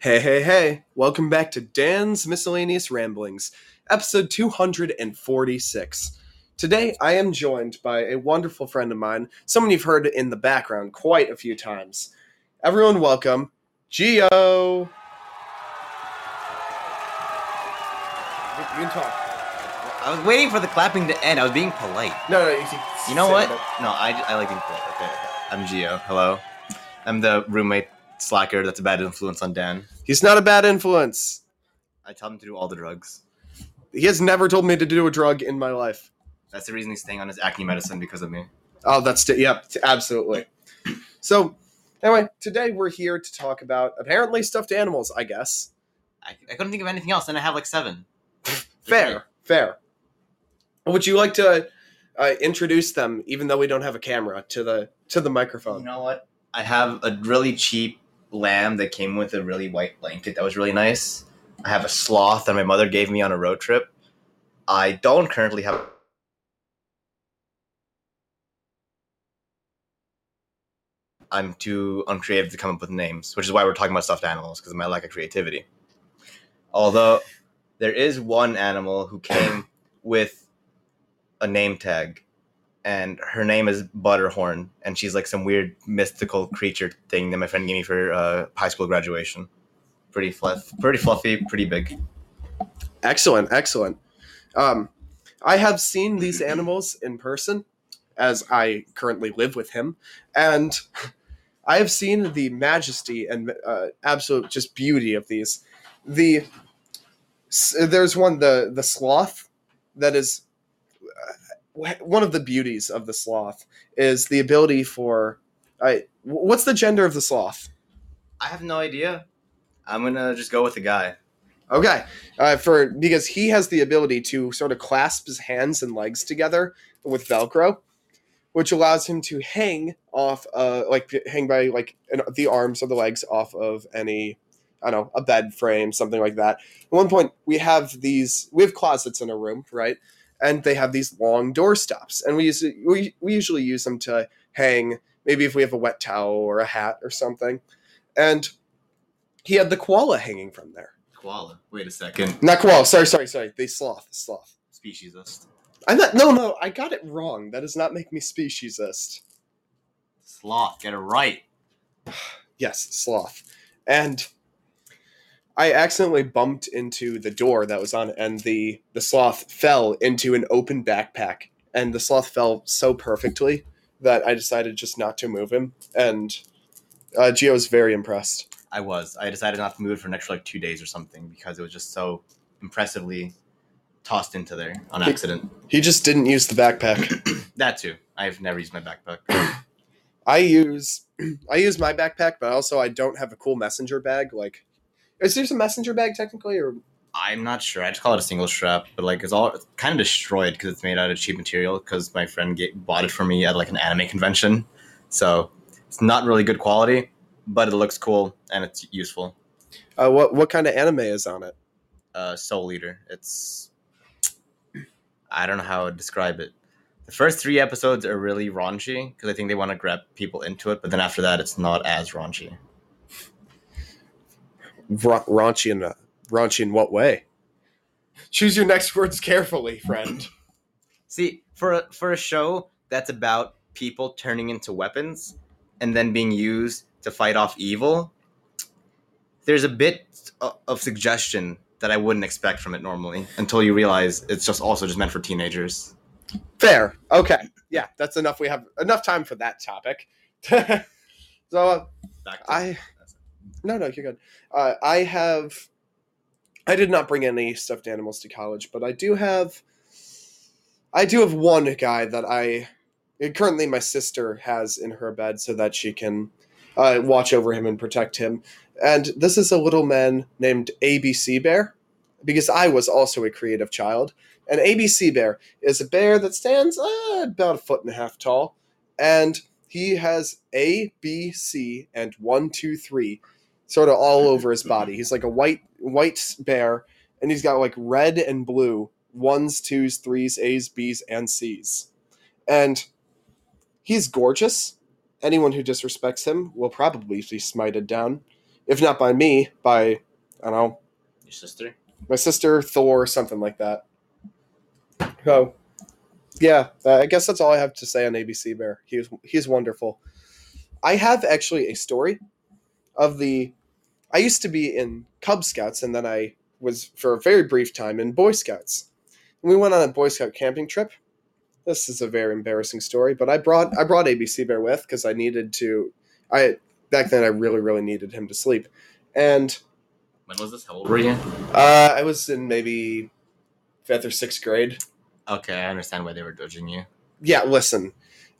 Hey, hey, hey, welcome back to Dan's Miscellaneous Ramblings, episode 246. Today, I am joined by a wonderful friend of mine, someone you've heard in the background quite a few times. Everyone, welcome, Geo. You can talk. I was waiting for the clapping to end. I was being polite. No, no, you, You know what? No, I, I like being polite. Okay, okay. I'm Geo. Hello. I'm the roommate slacker that's a bad influence on Dan. He's not a bad influence. I tell him to do all the drugs. He has never told me to do a drug in my life. That's the reason he's staying on his acne medicine because of me. Oh, that's t- yep, t- absolutely. So, anyway, today we're here to talk about apparently stuffed animals. I guess I, I couldn't think of anything else, and I have like seven. fair, fair. Would you like to uh, introduce them, even though we don't have a camera, to the to the microphone? You know what? I have a really cheap lamb that came with a really white blanket that was really nice. I have a sloth that my mother gave me on a road trip. I don't currently have. I'm too uncreative to come up with names, which is why we're talking about stuffed animals because of my lack of creativity. Although there is one animal who came with a name tag and her name is Butterhorn, and she's like some weird mystical creature thing that my friend gave me for uh, high school graduation. Pretty fluff, pretty fluffy, pretty big. Excellent, excellent. Um, I have seen these animals in person, as I currently live with him, and I have seen the majesty and uh, absolute just beauty of these. The there's one the the sloth that is one of the beauties of the sloth is the ability for I what's the gender of the sloth? I have no idea. I'm gonna just go with the guy. Okay, uh, for because he has the ability to sort of clasp his hands and legs together with Velcro, which allows him to hang off, uh, like hang by like an, the arms or the legs off of any, I don't know, a bed frame, something like that. At one point, we have these, we have closets in a room, right? And they have these long door stops, and we use we we usually use them to hang, maybe if we have a wet towel or a hat or something, and he had the koala hanging from there. Koala. Wait a second. Not koala. Sorry, sorry, sorry. The sloth. Sloth. Speciesist. I'm not. No, no. I got it wrong. That does not make me speciesist. Sloth. Get it right. Yes, sloth. And I accidentally bumped into the door that was on, and the the sloth fell into an open backpack, and the sloth fell so perfectly that I decided just not to move him, and uh, Geo was very impressed. I was. I decided not to move it for an extra like two days or something because it was just so impressively tossed into there on accident. He just didn't use the backpack. that too. I've never used my backpack. I use I use my backpack, but also I don't have a cool messenger bag. Like, is there a messenger bag technically, or I'm not sure. I just call it a single strap, but like it's all kind of destroyed because it's made out of cheap material. Because my friend ga- bought it for me at like an anime convention, so it's not really good quality, but it looks cool and it's useful. uh, what what kind of anime is on it? Uh, Soul Eater. It's I don't know how to describe it. The first three episodes are really raunchy because I think they want to grab people into it, but then after that, it's not as raunchy. Ra- raunchy in a, raunchy in what way? Choose your next words carefully, friend. See, for a, for a show that's about people turning into weapons and then being used to fight off evil, there's a bit of suggestion that I wouldn't expect from it normally until you realize it's just also just meant for teenagers. Fair. Okay. Yeah, that's enough. We have enough time for that topic. so uh, Back to- I no no you're good. Uh, I have I did not bring any stuffed animals to college, but I do have I do have one guy that I currently my sister has in her bed so that she can uh, watch over him and protect him. And this is a little man named ABC Bear because I was also a creative child. An ABC Bear is a bear that stands uh, about a foot and a half tall, and he has A, B, C, and one, two, three, sort of all over his body. He's like a white white bear, and he's got like red and blue ones, twos, threes, A's, B's, and C's, and he's gorgeous. Anyone who disrespects him will probably be smited down. if not by me, by I don't know Your sister? my sister, Thor, something like that. So, yeah, uh, I guess that's all I have to say on ABC Bear. He was he's wonderful. I have actually a story of the. I used to be in Cub Scouts, and then I was for a very brief time in Boy Scouts. We went on a Boy Scout camping trip. This is a very embarrassing story, but I brought I brought ABC Bear with because I needed to. I back then I really really needed him to sleep, and When was this? How old were you? uh, I was in maybe fifth or sixth grade. Okay, I understand why they were judging you. Yeah, listen,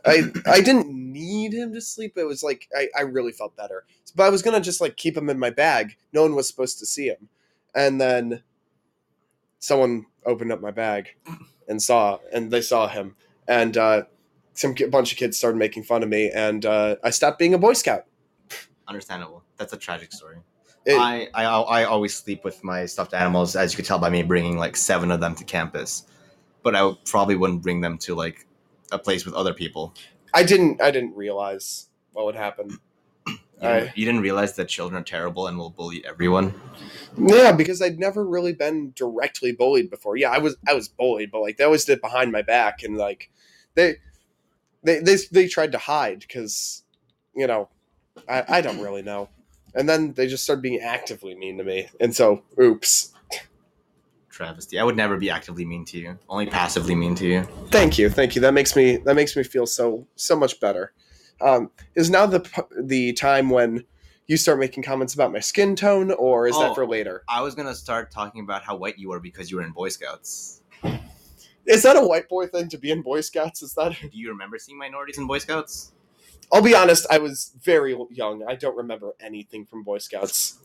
I I didn't need him to sleep. It was like I, I really felt better, but I was gonna just like keep him in my bag. No one was supposed to see him, and then someone opened up my bag and saw and they saw him, and uh, some ki- bunch of kids started making fun of me, and uh, I stopped being a Boy Scout. Understandable. That's a tragic story. It- I, I I always sleep with my stuffed animals, as you could tell by me bringing like seven of them to campus. But I probably wouldn't bring them to like a place with other people. I didn't I didn't realize what would happen. You didn't, I- you didn't realize that children are terrible and will bully everyone. Yeah, because I'd never really been directly bullied before. Yeah, I was I was bullied, but like they always did behind my back, and like they they they they tried to hide because you know I I don't really know, and then they just started being actively mean to me, and so oops. Travesty. I would never be actively mean to you. Only passively mean to you. Thank you, thank you. That makes me that makes me feel so so much better. Um, is now the the time when you start making comments about my skin tone, or is Oh. that for later? I was gonna start talking about how white you are because you were in Boy Scouts. Is that a white boy thing to be in Boy Scouts? Is that? Do you remember seeing minorities in Boy Scouts? I'll be honest, I was very young. I don't remember anything from Boy Scouts.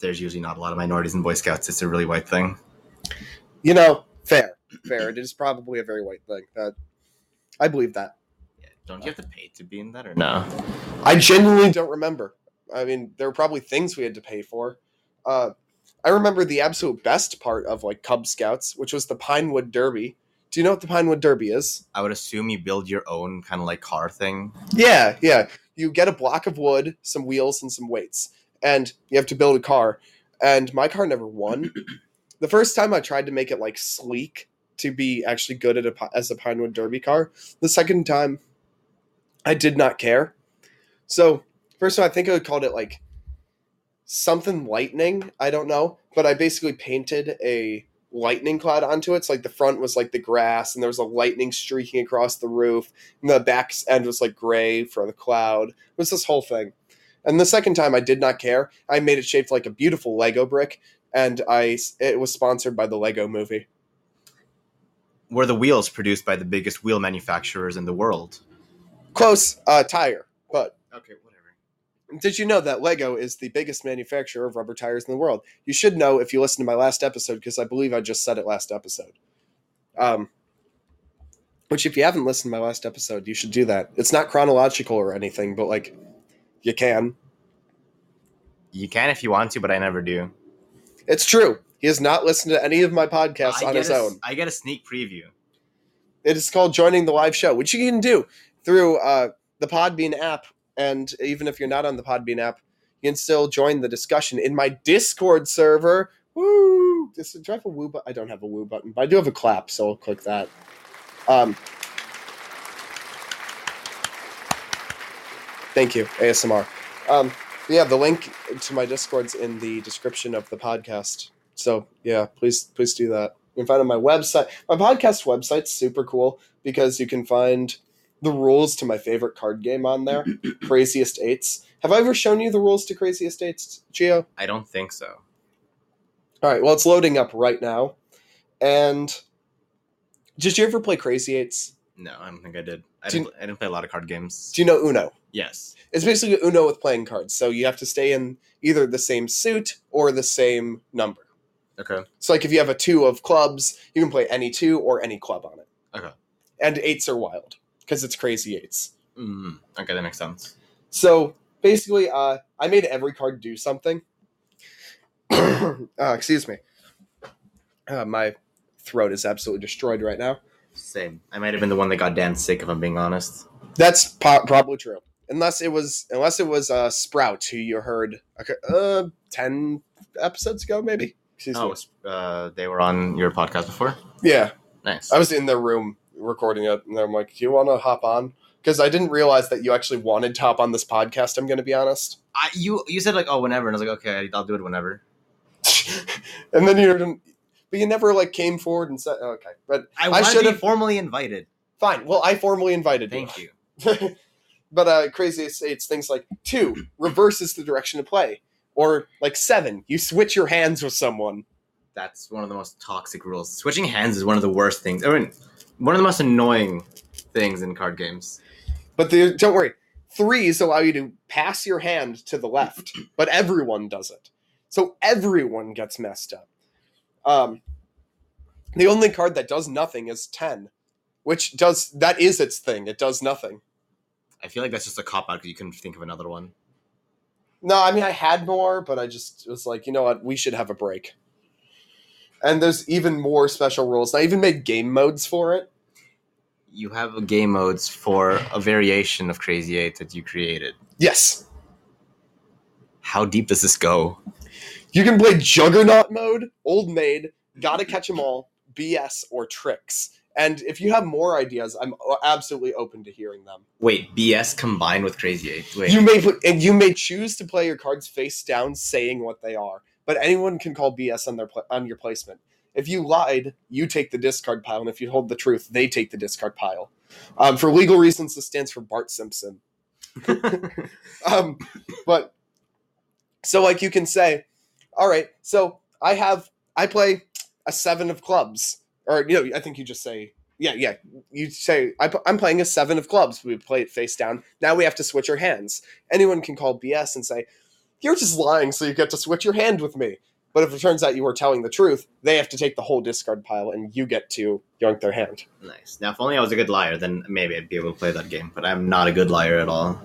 There's usually not a lot of minorities in Boy Scouts. It's a really white thing. You know, fair, fair. It is probably a very white thing. That I believe that. Yeah. Don't you have to pay to be in that or no? I genuinely don't remember. I mean, there were probably things we had to pay for. Uh, I remember the absolute best part of like Cub Scouts, which was the Pinewood Derby. Do you know what the Pinewood Derby is? I would assume you build your own kind of like car thing. Yeah, yeah. You get a block of wood, some wheels, and some weights, and you have to build a car. And my car never won. the first time I tried to make it like sleek to be actually good at a as a Pinewood Derby car. The second time, I did not care. So first time, I think I called it like something lightning. I don't know, but I basically painted a lightning cloud onto it. So like the front was like the grass, and there was a lightning streaking across the roof and the back end was like gray for the cloud. It was this whole thing. And the second time I did not care. I made it shaped like a beautiful Lego brick and I it was sponsored by the Lego movie. Were the wheels produced by the biggest wheel manufacturers in the world? Close uh tire. But Okay, whatever. did you know that Lego is the biggest manufacturer of rubber tires in the world? You should know if you listen to my last episode because I believe I just said it last episode. Um which if you haven't listened to my last episode, you should do that. It's not chronological or anything, but like you can. You can if you want to, but I never do. It's true. He has not listened to any of my podcasts I on his a- own. I get a sneak preview. It is called joining the live show, which you can do through uh, the Podbean app. And even if you're not on the Podbean app, you can still join the discussion in my Discord server. Woo! This, do I have a woo button? I don't have a woo button, but I do have a clap, so I'll click that. Um, thank you, ASMR. Um, yeah, the link to my Discord's in the description of the podcast. So yeah, please please do that. You can find it on my website. My podcast website's super cool because you can find the rules to my favorite card game on there, Craziest Eights. Have I ever shown you the rules to Craziest Eights, Geo? I don't think so. All right, well, it's loading up right now. And did you ever play Crazy Eights? No, I don't think I did. I didn't, I didn't play a lot of card games. Do you know Uno? Yes. It's basically Uno with playing cards. So you have to stay in either the same suit or the same number. Okay. So, like, if you have a two of clubs, you can play any two or any club on it. Okay. And eights are wild because it's crazy eights. Mm, okay, that makes sense. So basically, uh, I made every card do something. uh, excuse me. Uh, my throat is absolutely destroyed right now. Same. I might have been the one that got Dan sick, if I'm being honest. That's po- probably true. unless it was unless it was uh, Sprout who you heard uh, ten episodes ago, maybe. Excuse Oh, uh, they were on your podcast before. Yeah, Nice. I was in their room recording it, and I'm like, "Do you want to hop on?" Because I didn't realize that you actually wanted to hop on this podcast. I'm going to be honest. I, you you said like oh whenever, and I was like okay, I'll do it whenever. and then you didn't, but you never like came forward and said, oh, "Okay." But I, I should have- formally invited. fine. Well, I formally invited. Thank you. but uh, crazy it's things like two reverses the direction of play, or like seven, you switch your hands with someone. That's one of the most toxic rules. Switching hands is one of the worst things. I mean, one of the most annoying things in card games. But the, don't worry, threes allow you to pass your hand to the left, but everyone does it, so everyone gets messed up. Um, the only card that does nothing is ten, which does that is its thing. It does nothing. I feel like that's just a cop out because you couldn't think of another one. No, I mean I had more, but I just was like, you know what, we should have a break. And there's even more special rules. I even made game modes for it. You have game modes for a variation of Crazy Eight that you created. Yes, How deep does this go? You can play Juggernaut mode, Old Maid, Gotta Catch 'Em All, BS, or Tricks. And if you have more ideas, I'm absolutely open to hearing them. Wait, BS combined with Crazy Eight. Wait, You may put, and you may choose to play your cards face down, saying what they are. But anyone can call BS on their on your placement. If you lied, you take the discard pile, and if you hold the truth, they take the discard pile. Um, for legal reasons, this stands for Bart Simpson. um, but so like you can say, all right, so I have I play a seven of clubs, or you know, I think you just say, yeah, yeah, you say I, i'm playing a seven of clubs. We play it face down. Now we have to switch our hands. Anyone can call BS and say, you're just lying, so you get to switch your hand with me. But if it turns out you were telling the truth, they have to take the whole discard pile, and you get to yank their hand. nice. Now, if only I was a good liar, then maybe I'd be able to play that game. But I'm not a good liar at all.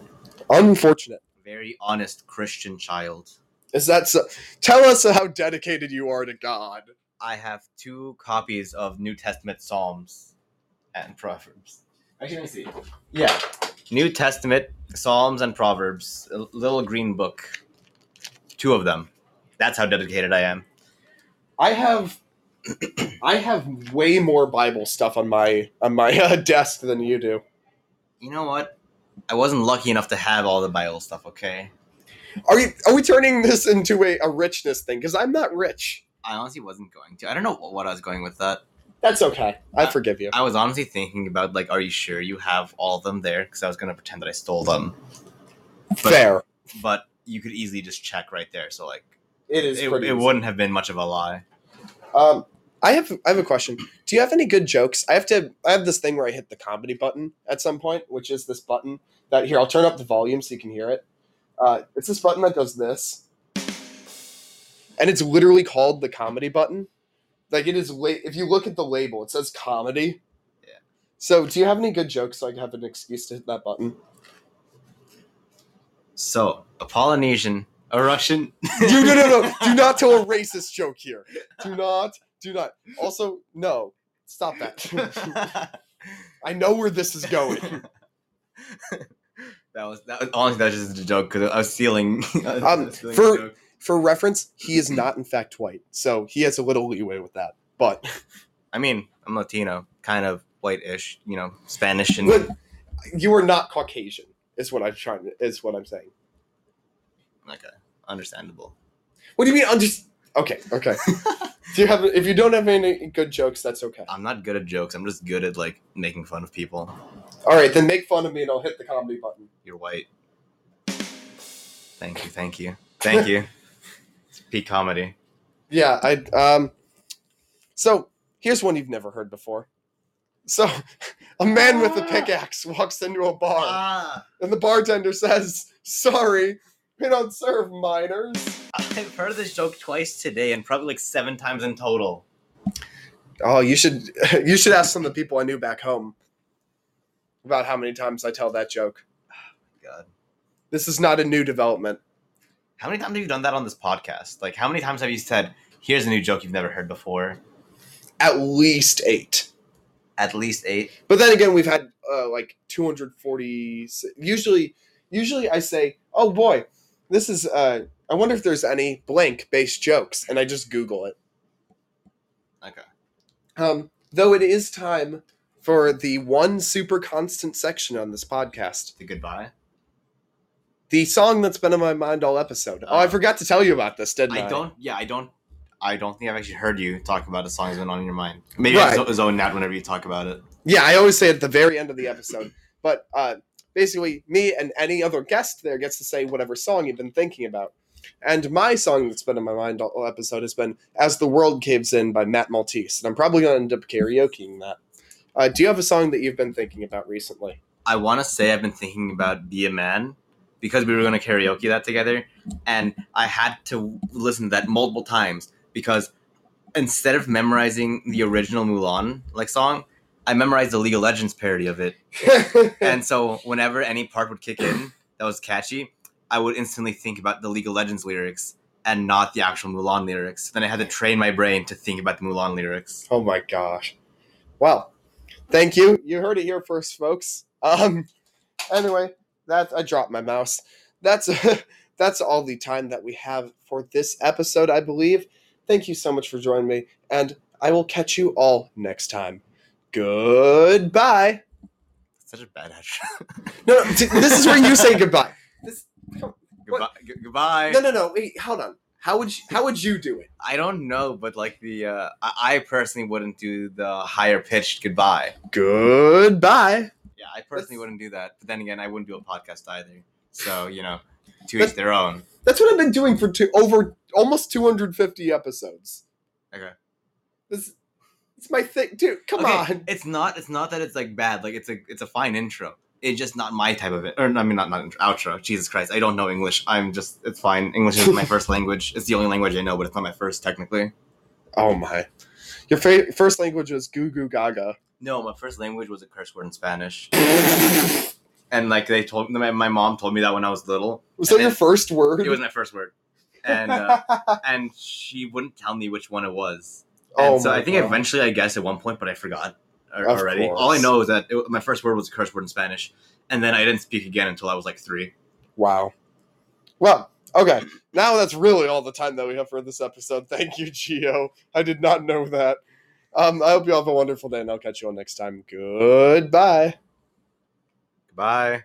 Unfortunate. Very honest Christian child. Is that so? Tell us how dedicated you are to God. I have two copies of New Testament Psalms and Proverbs. Actually, let me see. Yeah, New Testament Psalms and Proverbs, a little green book. Two of them. That's how dedicated I am. I have, I have way more Bible stuff on my on my uh, desk than you do. You know what? I wasn't lucky enough to have all the Bible stuff. Okay, Are you? Are we turning this into a, a richness thing? Because I'm not rich. I honestly wasn't going to. I don't know what I was going with that. That's okay. I forgive you. I was honestly thinking about like, are you sure you have all of them there? Because I was gonna pretend that I stole them, but- Fair. but you could easily just check right there. So like, It is. it, pretty it wouldn't have been much of a lie. Um, I have I have a question. Do you have any good jokes? I have to. I have this thing where I hit the comedy button at some point, which is this button that here. I'll turn up the volume so you can hear it. Uh, it's this button that does this, and it's literally called the comedy button. Like it is. La- if you look at the label, it says comedy. Yeah. So, do you have any good jokes so I can have an excuse to hit that button? So a Polynesian, a Russian. You no no no! Do not tell a racist joke here. Do not. Do not. Also, no. Stop that. I know where this is going. That was that was honestly that was just a joke because I was stealing. I was Um, stealing for- For reference, he is not in fact white, so he has a little leeway with that. But I mean, I'm Latino, kind of white-ish, you know, Spanish and but you are not Caucasian. Is what I'm trying. To, is what I'm saying. okay, understandable. What do you mean? I'm just okay. Okay. do you have? If you don't have any good jokes, that's okay. I'm not good at jokes. I'm just good at like making fun of people. All right, then make fun of me, and I'll hit the comedy button. You're white. Thank you, thank you, thank you. It's peak comedy. Yeah, I um. So here's one you've never heard before. So, a man with a pickaxe walks into a bar. Ah, And the bartender says, Sorry, we don't serve minors. I've heard this joke twice today, and probably like seven times in total. Oh, you should you should ask some of the people I knew back home about how many times I tell that joke. God, This is not a new development. how many times have you done that on this podcast? Like, how many times have you said, "Here's a new joke you've never heard before"? At least eight. At least eight. But then again, we've had uh, like 240. Usually, usually I say, "Oh boy, this is uh I wonder if there's any blank based jokes," and I just Google it. Okay. Um, though it is time for the one super constant section on this podcast, The goodbye. the song that's been in my mind all episode. Oh, I Uh, forgot to tell you about this, didn't I? I don't. Yeah, I don't. I don't think I've actually heard you talk about a song that's been on your mind. Maybe Right. I zone that whenever you talk about it. Yeah, I always say at the very end of the episode. But uh, basically, me and any other guest there gets to say whatever song you've been thinking about. And my song that's been in my mind all episode has been "As the World Caves In" by Matt Maltese, and I'm probably going to end up karaokeing that. Uh, do you have a song that you've been thinking about recently? I want to say I've been thinking about "Be a Man" because we were going to karaoke that together, and I had to listen to that multiple times because instead of memorizing the original Mulan like song, I memorized the League of Legends parody of it. and so whenever any part would kick in that was catchy, I would instantly think about the League of Legends lyrics and not the actual Mulan lyrics. Then I had to train my brain to think about the Mulan lyrics. Oh my gosh. Well, thank you. You heard it here first, folks. Um anyway, that I dropped my mouse. That's that's all the time that we have for this episode, I believe. Thank you so much for joining me, and I will catch you all next time. Goodbye. Such a bad outro. No, no this is where you say goodbye. This, goodbye. Goodbye. no, no, no. Wait, hold on. How would you, how would you do it? I don't know, but like the uh, I, personally wouldn't do the higher pitched goodbye. Goodbye. Yeah, I personally That's- wouldn't do that. But then again, I wouldn't do a podcast either. So you know, to each their own. That's what I've been doing for two, over almost 250 episodes. Okay. This it's my thing, dude. Come Okay, on. It's not. It's not that it's like bad. Like it's a. It's a fine intro. It's just not my type of it. Or I mean, not not outro. Jesus Christ, I don't know English. I'm just. It's fine. English is my first language. It's the only language I know, but it's not my first technically. Oh my. Your fa- first language was goo goo gaga. No, my first language was a curse word in Spanish. And like they told my, my mom told me that when I was little. was that your first word? It was my first word. And uh, and she wouldn't tell me which one it was. And oh so I think God. eventually I guessed at one point, but I forgot already. All I know is that it, my first word was a curse word in Spanish, and then I didn't speak again until I was like three. Wow. Well, okay. Now that's really all the time that we have for this episode. Thank you, Geo. I did not know that. Um, I hope you all have a wonderful day, and I'll catch you all next time. Goodbye. Goodbye.